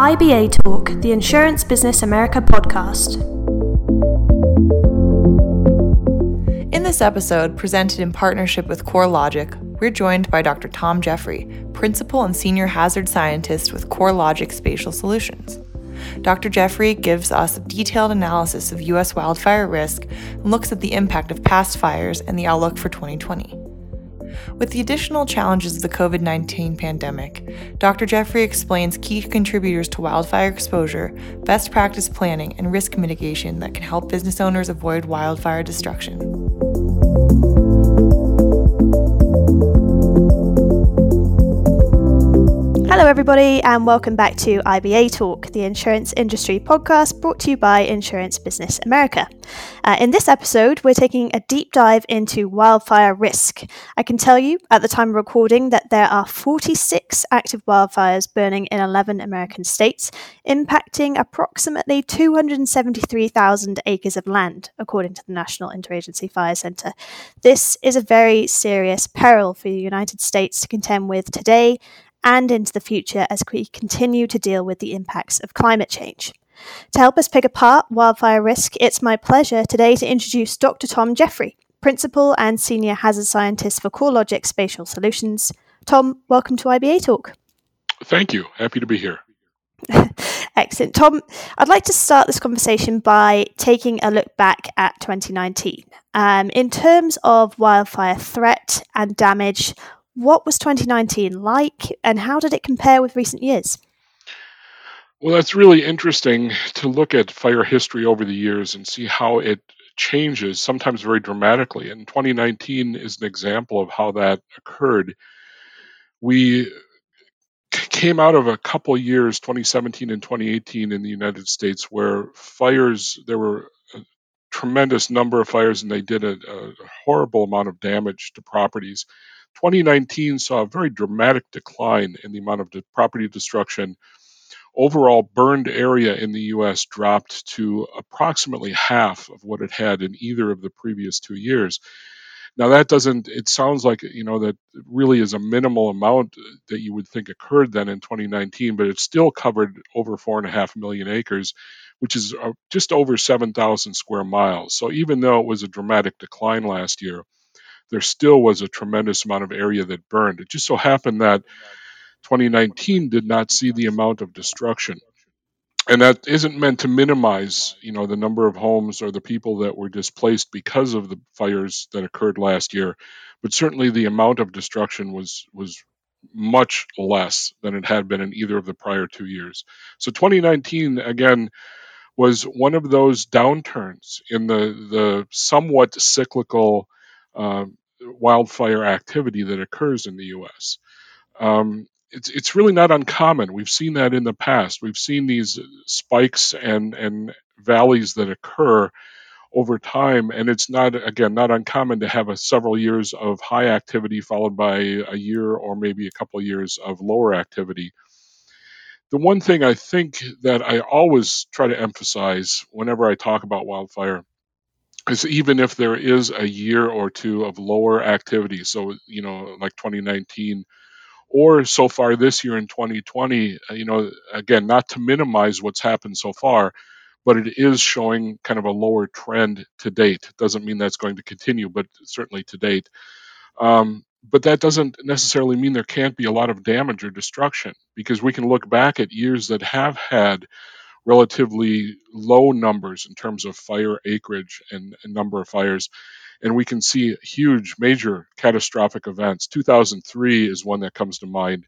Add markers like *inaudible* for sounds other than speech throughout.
IBA Talk, the Insurance Business America podcast. In this episode, presented in partnership with CoreLogic, we're joined by Dr. Tom Jeffery, Principal and Senior Hazard Scientist with CoreLogic Spatial Solutions. Dr. Jeffery gives us a detailed analysis of U.S. wildfire risk and looks at the impact of past fires and the outlook for 2020. With the additional challenges of the COVID 19 pandemic, Dr. Jeffery explains key contributors to wildfire exposure, best practice planning, and risk mitigation that can help business owners avoid wildfire destruction. Hello, everybody, and welcome back to IBA Talk, the insurance industry podcast brought to you by Insurance Business America. Uh, in this episode, we're taking a deep dive into wildfire risk. I can tell you at the time of recording that there are 46 active wildfires burning in 11 American states, impacting approximately 273,000 acres of land, according to the National Interagency Fire Center. This is a very serious peril for the United States to contend with today and into the future as we continue to deal with the impacts of climate change. To help us pick apart wildfire risk, it's my pleasure today to introduce Dr. Tom Jeffery, Principal and Senior Hazard Scientist for CoreLogic Spatial Solutions. Tom, welcome to IBA Talk. Thank you. Happy to be here. *laughs* Excellent. Tom, I'd like to start this conversation by taking a look back at 2019. Um, in terms of wildfire threat and damage, what was 2019 like, and how did it compare with recent years? Well, that's really interesting to look at fire history over the years and see how it changes, sometimes very dramatically. And 2019 is an example of how that occurred. We came out of a couple years, 2017 and 2018, in the United States, where fires, there were a tremendous number of fires, and they did a, a horrible amount of damage to properties. 2019 saw a very dramatic decline in the amount of property destruction. Overall burned area in the U.S. dropped to approximately half of what it had in either of the previous two years. Now that doesn't. It sounds like you know that really is a minimal amount that you would think occurred then in 2019, but it still covered over four and a half million acres, which is uh, just over 7,000 square miles. So even though it was a dramatic decline last year, there still was a tremendous amount of area that burned. It just so happened that 2019 did not see the amount of destruction. And that isn't meant to minimize, you know, the number of homes or the people that were displaced because of the fires that occurred last year, but certainly the amount of destruction was was much less than it had been in either of the prior two years. So 2019 again was one of those downturns in the the somewhat cyclical uh, wildfire activity that occurs in the U.S. Um, it's it's really not uncommon. We've seen that in the past. We've seen these spikes and and valleys that occur over time, and it's not again not uncommon to have a several years of high activity followed by a year or maybe a couple of years of lower activity. The one thing I think that I always try to emphasize whenever I talk about wildfire is even if there is a year or two of lower activity, so you know, like 2019, or so far this year in 2020, uh, you know, again, not to minimize what's happened so far, but it is showing kind of a lower trend to date. Doesn't mean that's going to continue, but certainly to date. Um, but that doesn't necessarily mean there can't be a lot of damage or destruction because we can look back at years that have had relatively low numbers in terms of fire acreage and, and number of fires. And we can see huge, major catastrophic events. 2003 is one that comes to mind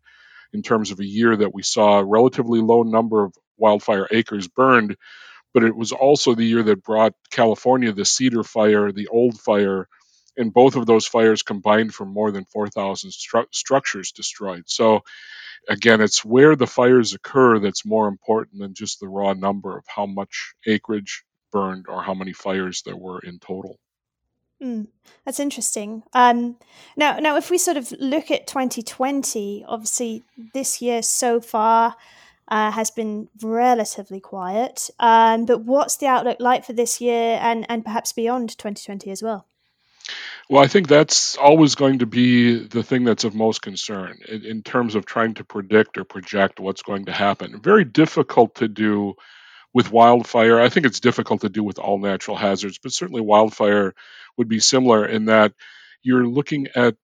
in terms of a year that we saw a relatively low number of wildfire acres burned, but it was also the year that brought California the Cedar Fire, the Old Fire, and both of those fires combined for more than 4,000 stru- structures destroyed. So again, it's where the fires occur that's more important than just the raw number of how much acreage burned or how many fires there were in total. Mm, that's interesting. Um, now, now, if we sort of look at 2020, obviously this year so far uh, has been relatively quiet. Um, but what's the outlook like for this year and and perhaps beyond 2020 as well? Well, I think that's always going to be the thing that's of most concern in, in, terms of trying to predict or project what's going to happen. Very difficult to do with wildfire. I think it's difficult to do with all natural hazards, but certainly wildfire would be similar in that you're looking at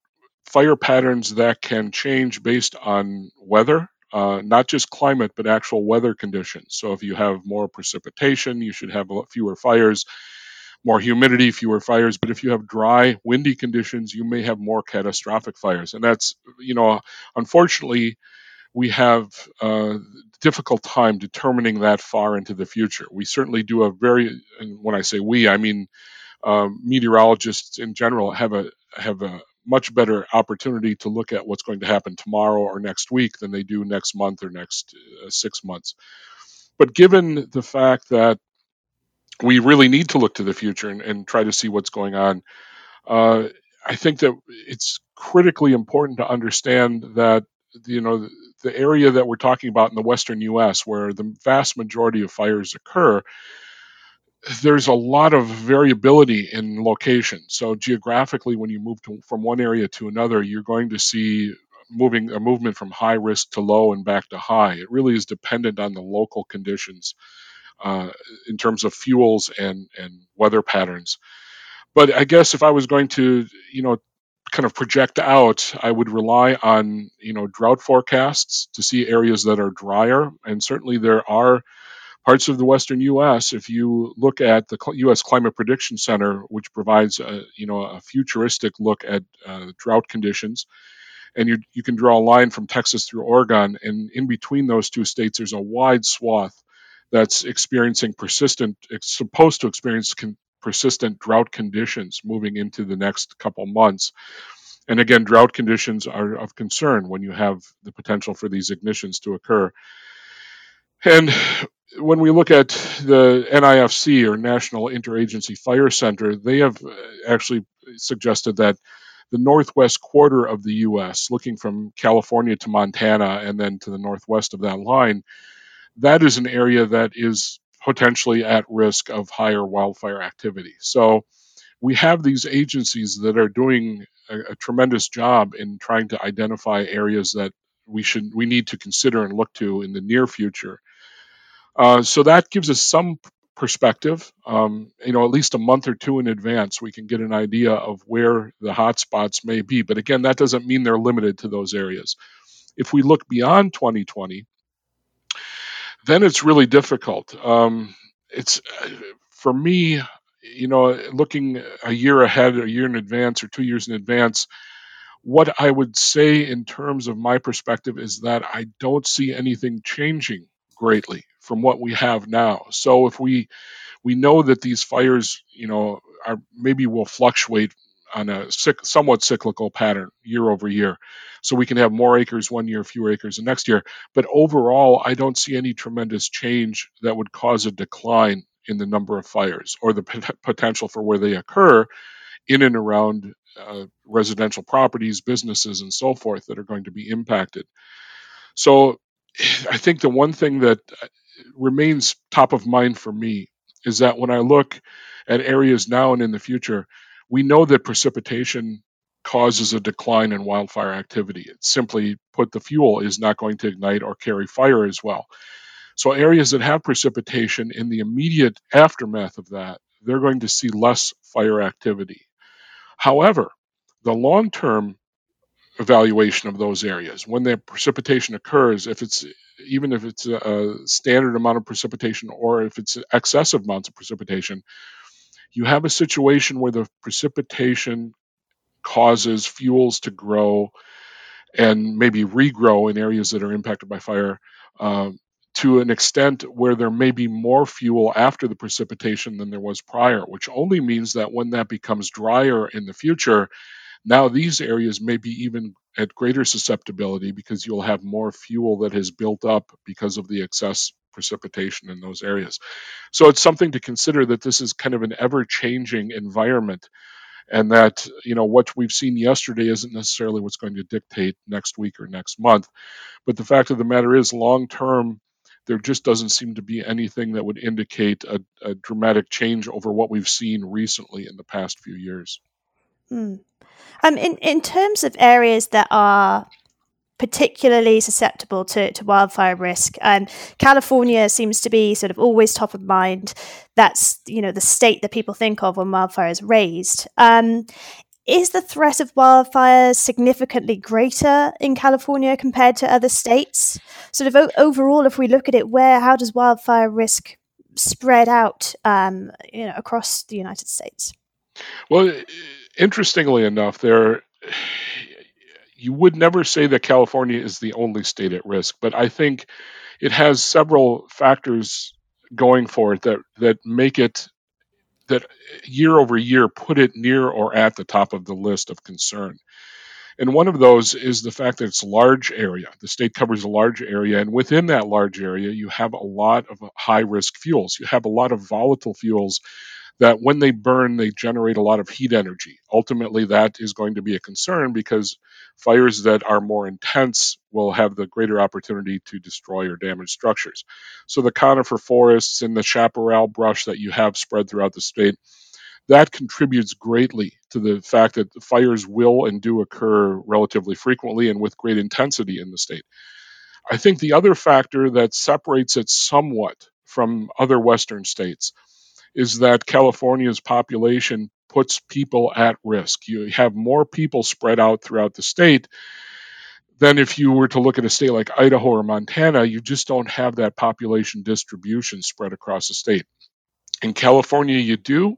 fire patterns that can change based on weather. Uh, not just climate, but actual weather conditions. So, if you have more precipitation, you should have fewer fires more humidity, fewer fires. But if you have dry, windy conditions, you may have more catastrophic fires. And that's, you know, unfortunately, we have a difficult time determining that far into the future. We certainly do a very, and when I say we, I mean um, meteorologists in general have a have a much better opportunity to look at what's going to happen tomorrow or next week than they do next month or next uh, six months. But given the fact that we really need to look to the future and, and try to see what's going on. Uh, I think that it's critically important to understand that you know the, the area that we're talking about in the western U.S., where the vast majority of fires occur, there's a lot of variability in location. So geographically, when you move to, from one area to another, you're going to see moving a movement from high risk to low and back to high. It really is dependent on the local conditions uh, in terms of fuels and and weather patterns. But I guess if I was going to, you know, kind of project out, I would rely on you know drought forecasts to see areas that are drier, and certainly there are parts of the western U.S. If you look at the U.S. Climate Prediction Center, which provides a you know a futuristic look at uh, drought conditions, and you you can draw a line from Texas through Oregon, and in between those two states, there's a wide swath that's experiencing persistent, it's supposed to experience con- persistent drought conditions moving into the next couple months. And again, drought conditions are of concern when you have the potential for these ignitions to occur. And when we look at the NIFC or National Interagency Fire Center, they have uh, actually suggested that the northwest quarter of the U.S., looking from California to Montana and then to the northwest of that line, that is an area that is potentially at risk of higher wildfire activity. So we have these agencies that are doing a, a, tremendous job in trying to identify areas that we should we need to consider and look to in the near future. Uh, so that gives us some perspective. Um, you know, at least a month or two in advance, we can get an idea of where the hotspots may be. But again, that doesn't mean they're limited to those areas. If we look beyond 2020, then it's really difficult. Um, it's for me, you know, looking a year ahead, a year in advance, or two years in advance. What I would say in terms of my perspective is that I don't see anything changing greatly from what we have now. So if we we know that these fires, you know, are maybe will fluctuate on a somewhat cyclical pattern year over year. So we can have more acres one year, fewer acres the next year. But overall, I don't see any tremendous change that would cause a decline in the number of fires or the p- *laughs* potential for where they occur in and around uh, residential properties, businesses, and so forth that are going to be impacted. So *sighs* I think the one thing that uh, remains top of mind for me is that when I look at areas now and in the future, we know that precipitation causes a decline in wildfire activity. It's simply put, the fuel is not going to ignite or carry fire as well. So, areas that have precipitation in the immediate aftermath of that, they're going to see less fire activity. However, the long term evaluation of those areas, when the precipitation occurs, if it's even if it's a standard amount of precipitation or if it's excessive amounts of precipitation, you have a situation where the precipitation causes fuels to grow and maybe regrow in areas that are impacted by fire um, to an extent where there may be more fuel after the precipitation than there was prior, which only means that when that becomes drier in the future, now these areas may be even at greater susceptibility because you'll have more fuel that has built up because of the excess precipitation in those areas. So it's something to consider that this is kind of an ever changing environment and that you know what we've seen yesterday isn't necessarily what's going to dictate next week or next month but the fact of the matter is long term there just doesn't seem to be anything that would indicate a, a dramatic change over what we've seen recently in the past few years Mm. Um, in, in terms of areas that are particularly susceptible to, to wildfire risk. Um, California seems to be sort of always top of mind. That's you know the state that people think of when wildfire is raised. Um, is the threat of wildfires significantly greater in California compared to other states? Sort of o- overall, if we look at it, where how does wildfire risk spread out, um, you know, across the United States? Well, interestingly enough, there you would never say that California is the only state at risk, but I think it has several factors going for it that that make it that year over year put it near or at the top of the list of concern. And one of those is the fact that it's a large area. The state covers a large area, and within that large area, you have a lot of high risk fuels. You have a lot of volatile fuels that when they burn, they generate a lot of heat energy. Ultimately, that is going to be a concern because fires that are more intense will have the greater opportunity to destroy or damage structures. So, the conifer forests and the chaparral brush that you have spread throughout the state. That contributes greatly to the fact that fires will and do occur relatively frequently and with great intensity in the state. I think the other factor that separates it somewhat from other Western states is that California's population puts people at risk. You have more people spread out throughout the state than if you were to look at a state like Idaho or Montana. You just don't have that population distribution spread across the state. In California, you do.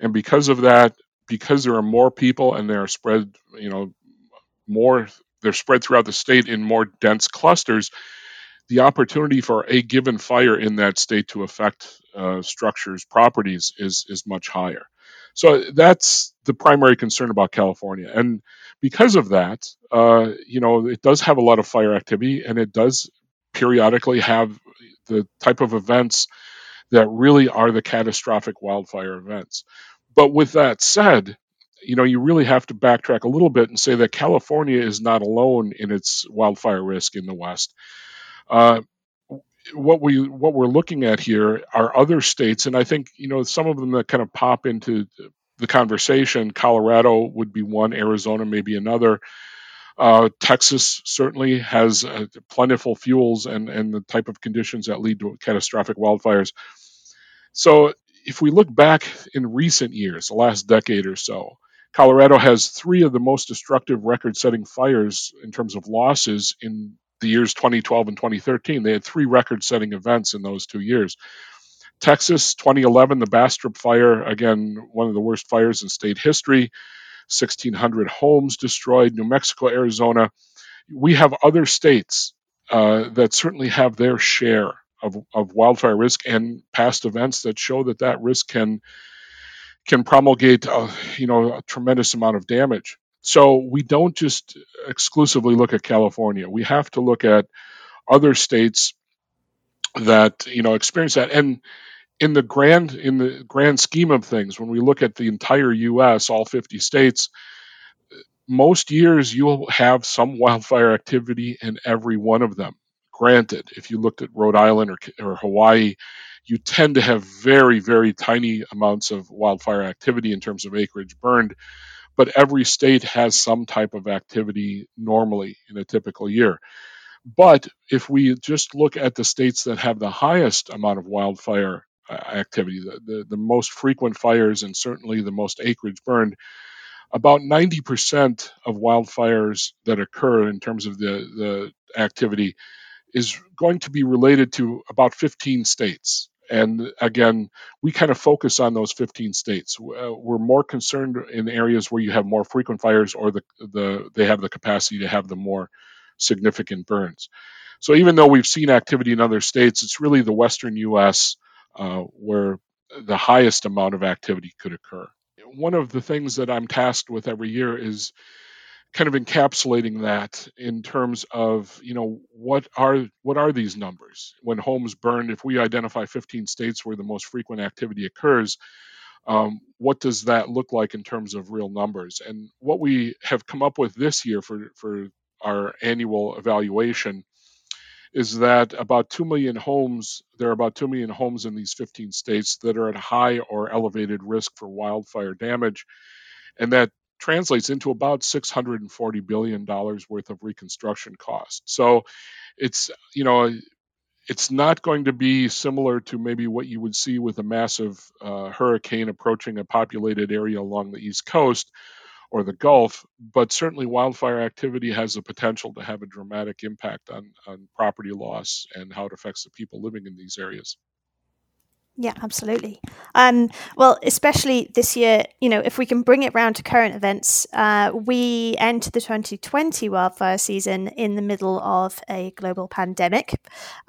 And because of that, because there are more people and they are spread, you know, more, they're spread throughout the state in more dense clusters, the opportunity for a given fire in that state to affect uh, structures' properties is is much higher. So that's the primary concern about California, and because of that, uh, you know, it does have a lot of fire activity, and it does periodically have the type of events that really are the catastrophic wildfire events. But with that said, you know, you really have to backtrack a little bit and say that California is not alone in its wildfire risk in the West. Uh, what we what we're looking at here are other states, and I think you know some of them that kind of pop into the conversation. Colorado would be one, Arizona maybe another. Uh, Texas certainly has uh, plentiful fuels and and the type of conditions that lead to catastrophic wildfires. So if we look back in recent years, the last decade or so, Colorado has three of the most destructive record-setting fires in terms of losses in the years 2012 and 2013. They had three record setting events in those two years. Texas, 2011, the Bastrop Fire, again, one of the worst fires in state history, 1,600 homes destroyed. New Mexico, Arizona. We have other states uh, that certainly have their share of, of wildfire risk and past events that show that that risk can can promulgate, uh, you know, a tremendous amount of damage. So we don't just exclusively look at California. We have to look at other states that you know experience that. And in the grand in the grand scheme of things when we look at the entire US all 50 states most years you'll have some wildfire activity in every one of them. Granted if you looked at Rhode Island or, or Hawaii you tend to have very very tiny amounts of wildfire activity in terms of acreage burned but every state has some type of activity normally in a typical year. But if we just look at the states that have the highest amount of wildfire uh, activity, the, the, the most frequent fires, and certainly the most acreage burned, about 90% of wildfires that occur in terms of the, the activity is going to be related to about 15 states. And again, we kind of focus on those 15 states. Uh, we're more concerned in areas where you have more frequent fires or the, the they have the capacity to have the more significant burns. So even though we've seen activity in other states, it's really the western U.S. Uh, where the highest amount of activity could occur. One of the things that I'm tasked with every year is kind of encapsulating that in terms of you know what are what are these numbers? When homes burn if we identify 15 states where the most frequent activity occurs um, what does that look like in terms of real numbers? And what we have come up with this year for for our annual evaluation is that about 2 million homes there are about 2 million homes in these 15 states that are at high or elevated risk for wildfire damage. And that translates into about 640 billion dollars worth of reconstruction costs. So it's you know it's not going to be similar to maybe what you would see with a massive uh, hurricane approaching a populated area along the east coast or the Gulf, but certainly wildfire activity has the potential to have a dramatic impact on, on property loss and how it affects the people living in these areas. Yeah, absolutely. Um, well, especially this year, you know, if we can bring it round to current events, uh, we enter the 2020 wildfire season in the middle of a global pandemic.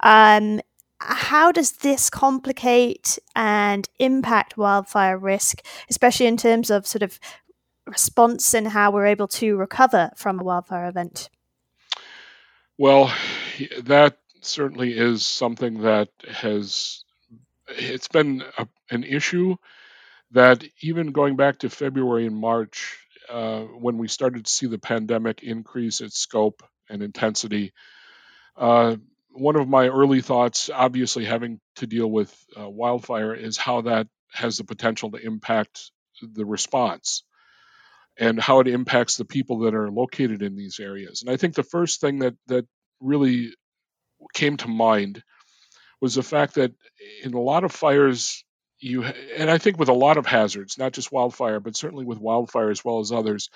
Um, how does this complicate and impact wildfire risk, especially in terms of sort of response and how we're able to recover from a wildfire event? Well, that certainly is something that has it's been a, an issue that even going back to February and March, uh, when we started to see the pandemic increase its scope and intensity, uh, one of my early thoughts, obviously having to deal with uh, wildfire, is how that has the potential to impact the response and how it impacts the people that are located in these areas. And I think the first thing that that really came to mind was the fact that in a lot of fires you and I think with a lot of hazards, not just wildfire, but certainly with wildfire as well as others,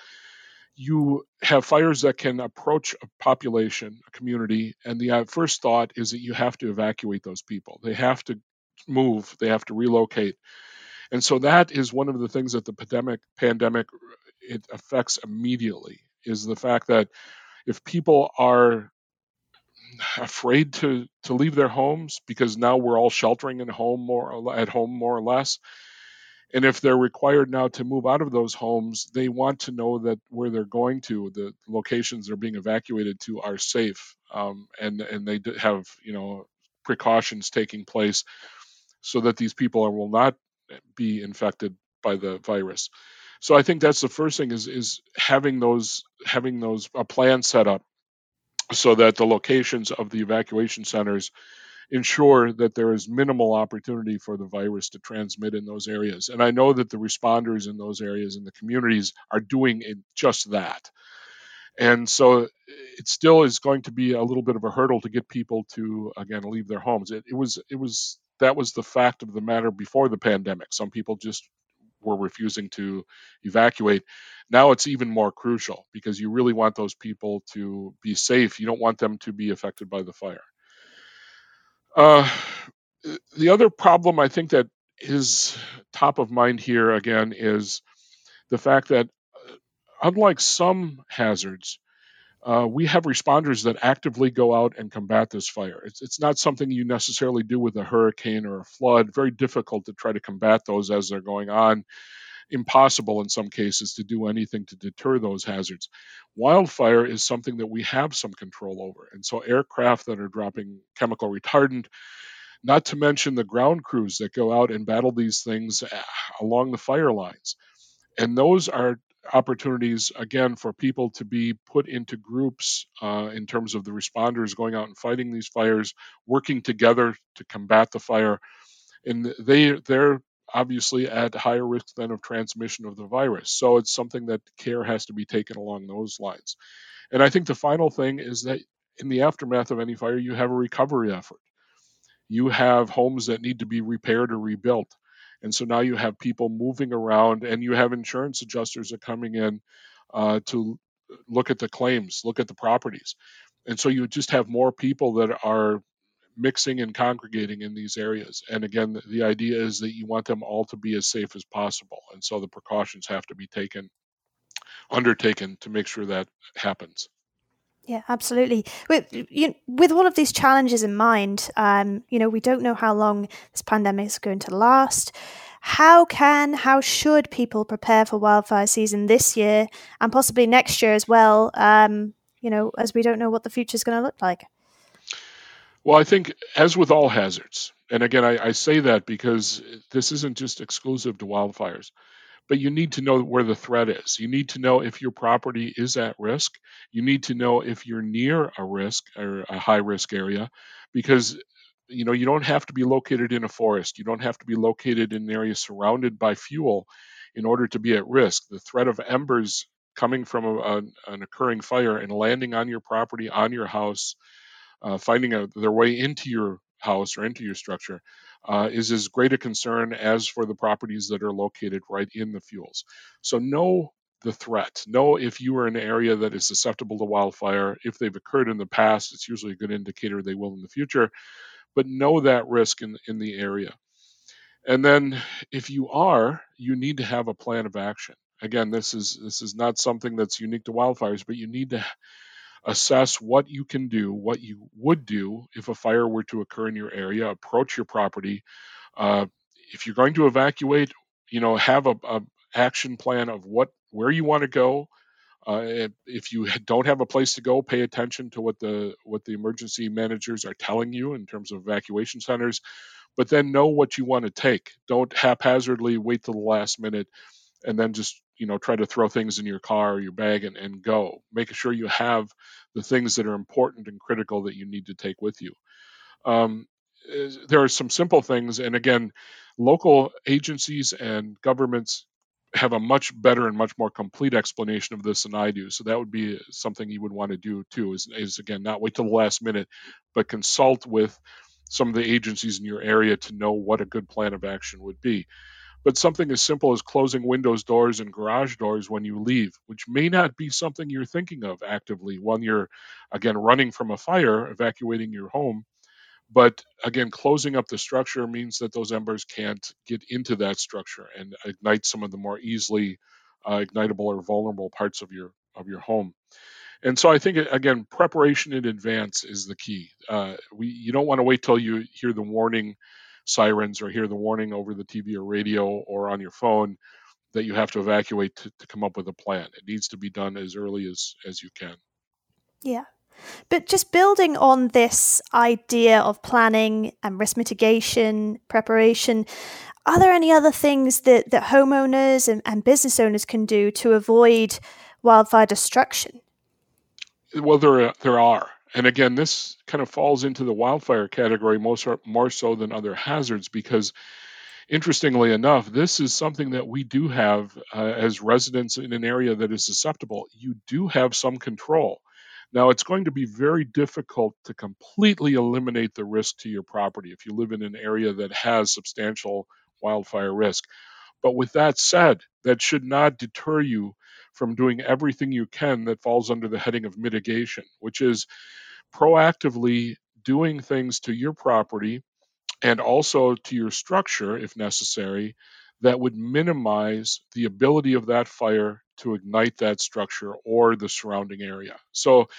you have fires that can approach a population, a community, and the uh, first thought is that you have to evacuate those people. They have to move, they have to relocate. And so that is one of the things that the pandemic pandemic it affects immediately is the fact that if people are afraid to to leave their homes because now we're all sheltering in home more at home more or less. And if they're required now to move out of those homes they want to know that where they're going to the locations they're being evacuated to are safe um, and and they have you know precautions taking place so that these people are, will not be infected by the virus. So i think that's the first thing is is having those having those a plan set up so that the locations of the evacuation centers ensure that there is minimal opportunity for the virus to transmit in those areas. And I know that the responders in those areas and the communities are doing just that. And so it still is going to be a little bit of a hurdle to get people to again leave their homes. It, it was it was that was the fact of the matter before the pandemic. Some people just were refusing to evacuate. Now it's even more crucial because you really want those people to be safe. You don't want them to be affected by the fire. Uh, the other problem I think that is top of mind here again is the fact that uh, unlike some hazards, uh, we have responders that actively go out and combat this fire. It's, it's not something you necessarily do with a hurricane or a flood. Very difficult to try to combat those as they're going on. Impossible in some cases to do anything to deter those hazards. Wildfire is something that we have some control over. And so, aircraft that are dropping chemical retardant, not to mention the ground crews that go out and battle these things uh, along the fire lines. And those are opportunities again for people to be put into groups uh, in terms of the responders going out and fighting these fires, working together to combat the fire, and they they're obviously at higher risk then of transmission of the virus. So it's something that care has to be taken along those lines. And I think the final thing is that in the aftermath of any fire, you have a recovery effort. You have homes that need to be repaired or rebuilt. And so now you have people moving around, and you have insurance adjusters are coming in uh, to look at the claims, look at the properties. And so you just have more people that are mixing and congregating in these areas. And again, the, the idea is that you want them all to be as safe as possible. And so the precautions have to be taken, undertaken to make sure that happens. Yeah, absolutely. With you with all of these challenges in mind, um, you know, we don't know how long this pandemic is going to last. How can, how should people prepare for wildfire season this year and possibly next year as well? Um, you know, as we don't know what the future is going to look like. Well, I think as with all hazards, and again, I, I say that because this isn't just exclusive to wildfires but you need to know where the threat is. You need to know if your property is at risk. You need to know if you're near a risk or a high risk area because you know you don't have to be located in a forest. You don't have to be located in an area surrounded by fuel in order to be at risk. The threat of embers coming from a, an occurring fire and landing on your property, on your house, uh, finding a, their way into your house or into your structure uh, is as great a concern as for the properties that are located right in the fuels. So know the threat. Know if you are in an area that is susceptible to wildfire. If they've occurred in the past, it's usually a good indicator they will in the future. But know that risk in, in the area. And then if you are, you need to have a plan of action. Again, this is this is not something that's unique to wildfires, but you need to assess what you can do, what you would do if a fire were to occur in your area, approach your property. Uh, if you're going to evacuate, you know, have a, a action plan of what where you want to go. Uh, if, if you *laughs* don't have a place to go, pay attention to what the what the emergency managers are telling you in terms of evacuation centers. But then know what you want to take. Don't haphazardly wait till the last minute and then just you know try to throw things in your car or your bag and, and go making sure you have the things that are important and critical that you need to take with you um, there are some simple things and again local agencies and governments have a much better and much more complete explanation of this than I do. So that would be something you would want to do too. Is, is again not wait till the last minute, but consult with some of the agencies in your area to know what a good plan of action would be but something as simple as closing windows, doors, and garage doors when you leave, which may not be something you're thinking of actively when you're, again, running from a fire, evacuating your home. But again, closing up the structure means that those embers can't get into that structure and ignite some of the more easily uh, ignitable or vulnerable parts of your of your home. And so I think again, preparation in advance is the key. Uh, we you don't want to wait till you hear the warning sirens or hear the warning over the TV or radio or on your phone that you have to evacuate to, to come up with a plan. It needs to be done as early as, as you can. Yeah. But just building on this idea of planning and risk mitigation, preparation, are there any other things that, that homeowners and, and business owners can do to avoid wildfire destruction? Well, there, there are. And again, this kind of falls into the wildfire category most more so than other hazards because interestingly enough, this is something that we do have uh, as residents in an area that is susceptible. You do have some control. Now, it's going to be very difficult to completely eliminate the risk to your property if you live in an area that has substantial wildfire risk. But with that said, that should not deter you from doing everything you can that falls under the heading of mitigation, which is proactively doing things to your property and also to your structure, if necessary, that would minimize the ability of that fire to ignite that structure or the surrounding area. So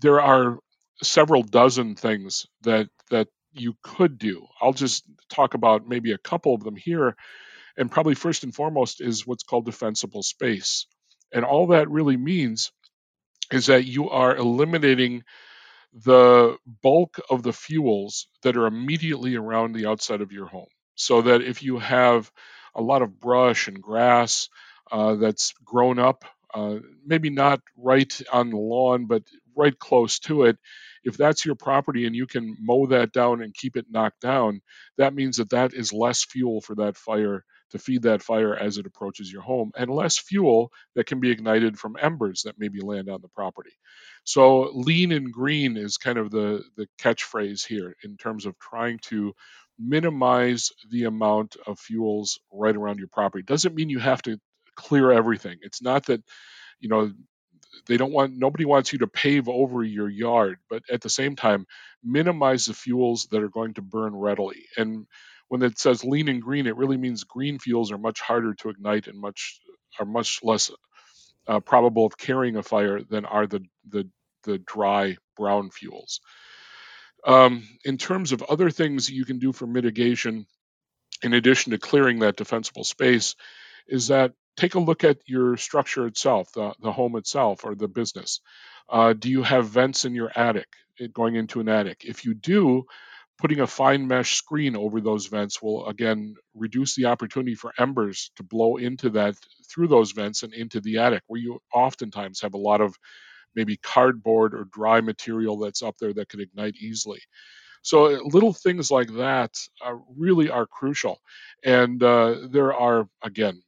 there are several dozen things that that you could do. I'll just talk about maybe a couple of them here. And probably first and foremost is what's called defensible space. And all that really means is that you are eliminating the bulk of the fuels that are immediately around the outside of your home. So that if you have a lot of brush and grass uh, that's grown up, uh, maybe not right on the lawn, but right close to it, if that's your property and you can mow that down and keep it knocked down, that means that that is less fuel for that fire to feed that fire as it approaches your home, and less fuel that can be ignited from embers that maybe land on the property. So, lean and green is kind of the, the catchphrase here in terms of trying to minimize the amount of fuels right around your property. Doesn't mean you have to clear everything. It's not that, you know, they don't want nobody wants you to pave over your yard but at the same time minimize the fuels that are going to burn readily and when it says lean and green, it really means green fuels are much harder to ignite and much are much less uh, probable of carrying a fire than are the the, the dry brown fuels. Um, in terms of other things you can do for mitigation, in addition to clearing that defensible space, is that take a look at your structure itself, the, the home itself or the business. Uh, do you have vents in your attic going into an attic? If you do, Putting a fine mesh screen over those vents will again reduce the opportunity for embers to blow into that through those vents and into the attic, where you oftentimes have a lot of maybe cardboard or dry material that's up there that could ignite easily. So uh, little things like that are, really are crucial, and uh, there are again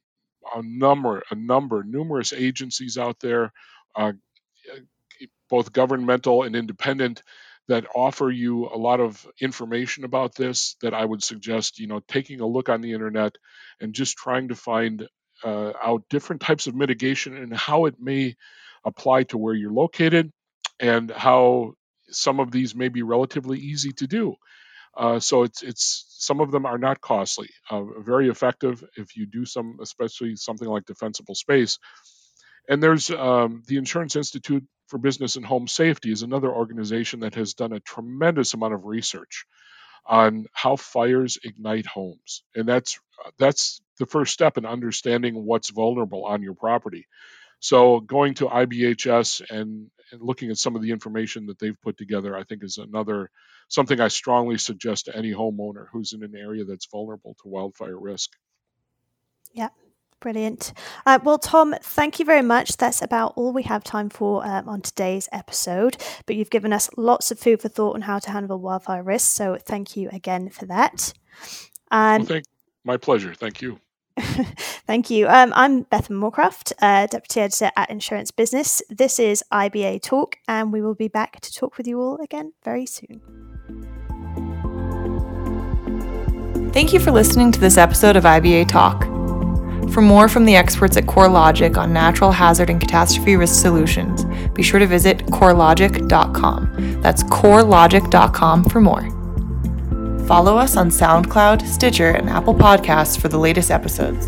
a number, a number, numerous agencies out there, uh, both governmental and independent, that offer you a lot of information about this. That I would suggest, you know, taking a look on the internet and just trying to find uh, out different types of mitigation and how it may apply to where you're located, and how some of these may be relatively easy to do. Uh, so it's it's some of them are not costly, uh, very effective if you do some, especially something like defensible space. And there's um, the Insurance Institute for Business and Home Safety is another organization that has done a tremendous amount of research on how fires ignite homes, and that's that's the first step in understanding what's vulnerable on your property. So going to IBHS and, and looking at some of the information that they've put together, I think is another something I strongly suggest to any homeowner who's in an area that's vulnerable to wildfire risk. Yeah. Brilliant. Uh, well, Tom, thank you very much. That's about all we have time for um, on today's episode. But you've given us lots of food for thought on how to handle wildfire risks. So thank you again for that. Um, well, thank, my pleasure. Thank you. *laughs* Thank you. Um, I'm Bethan Moorcroft, uh, Deputy Editor at Insurance Business. This is IBA Talk, and we will be back to talk with you all again very soon. Thank you for listening to this episode of IBA Talk. For more from the experts at CoreLogic on natural hazard and catastrophe risk solutions, be sure to visit corelogic.com. That's corelogic.com for more. Follow us on SoundCloud, Stitcher, and Apple Podcasts for the latest episodes.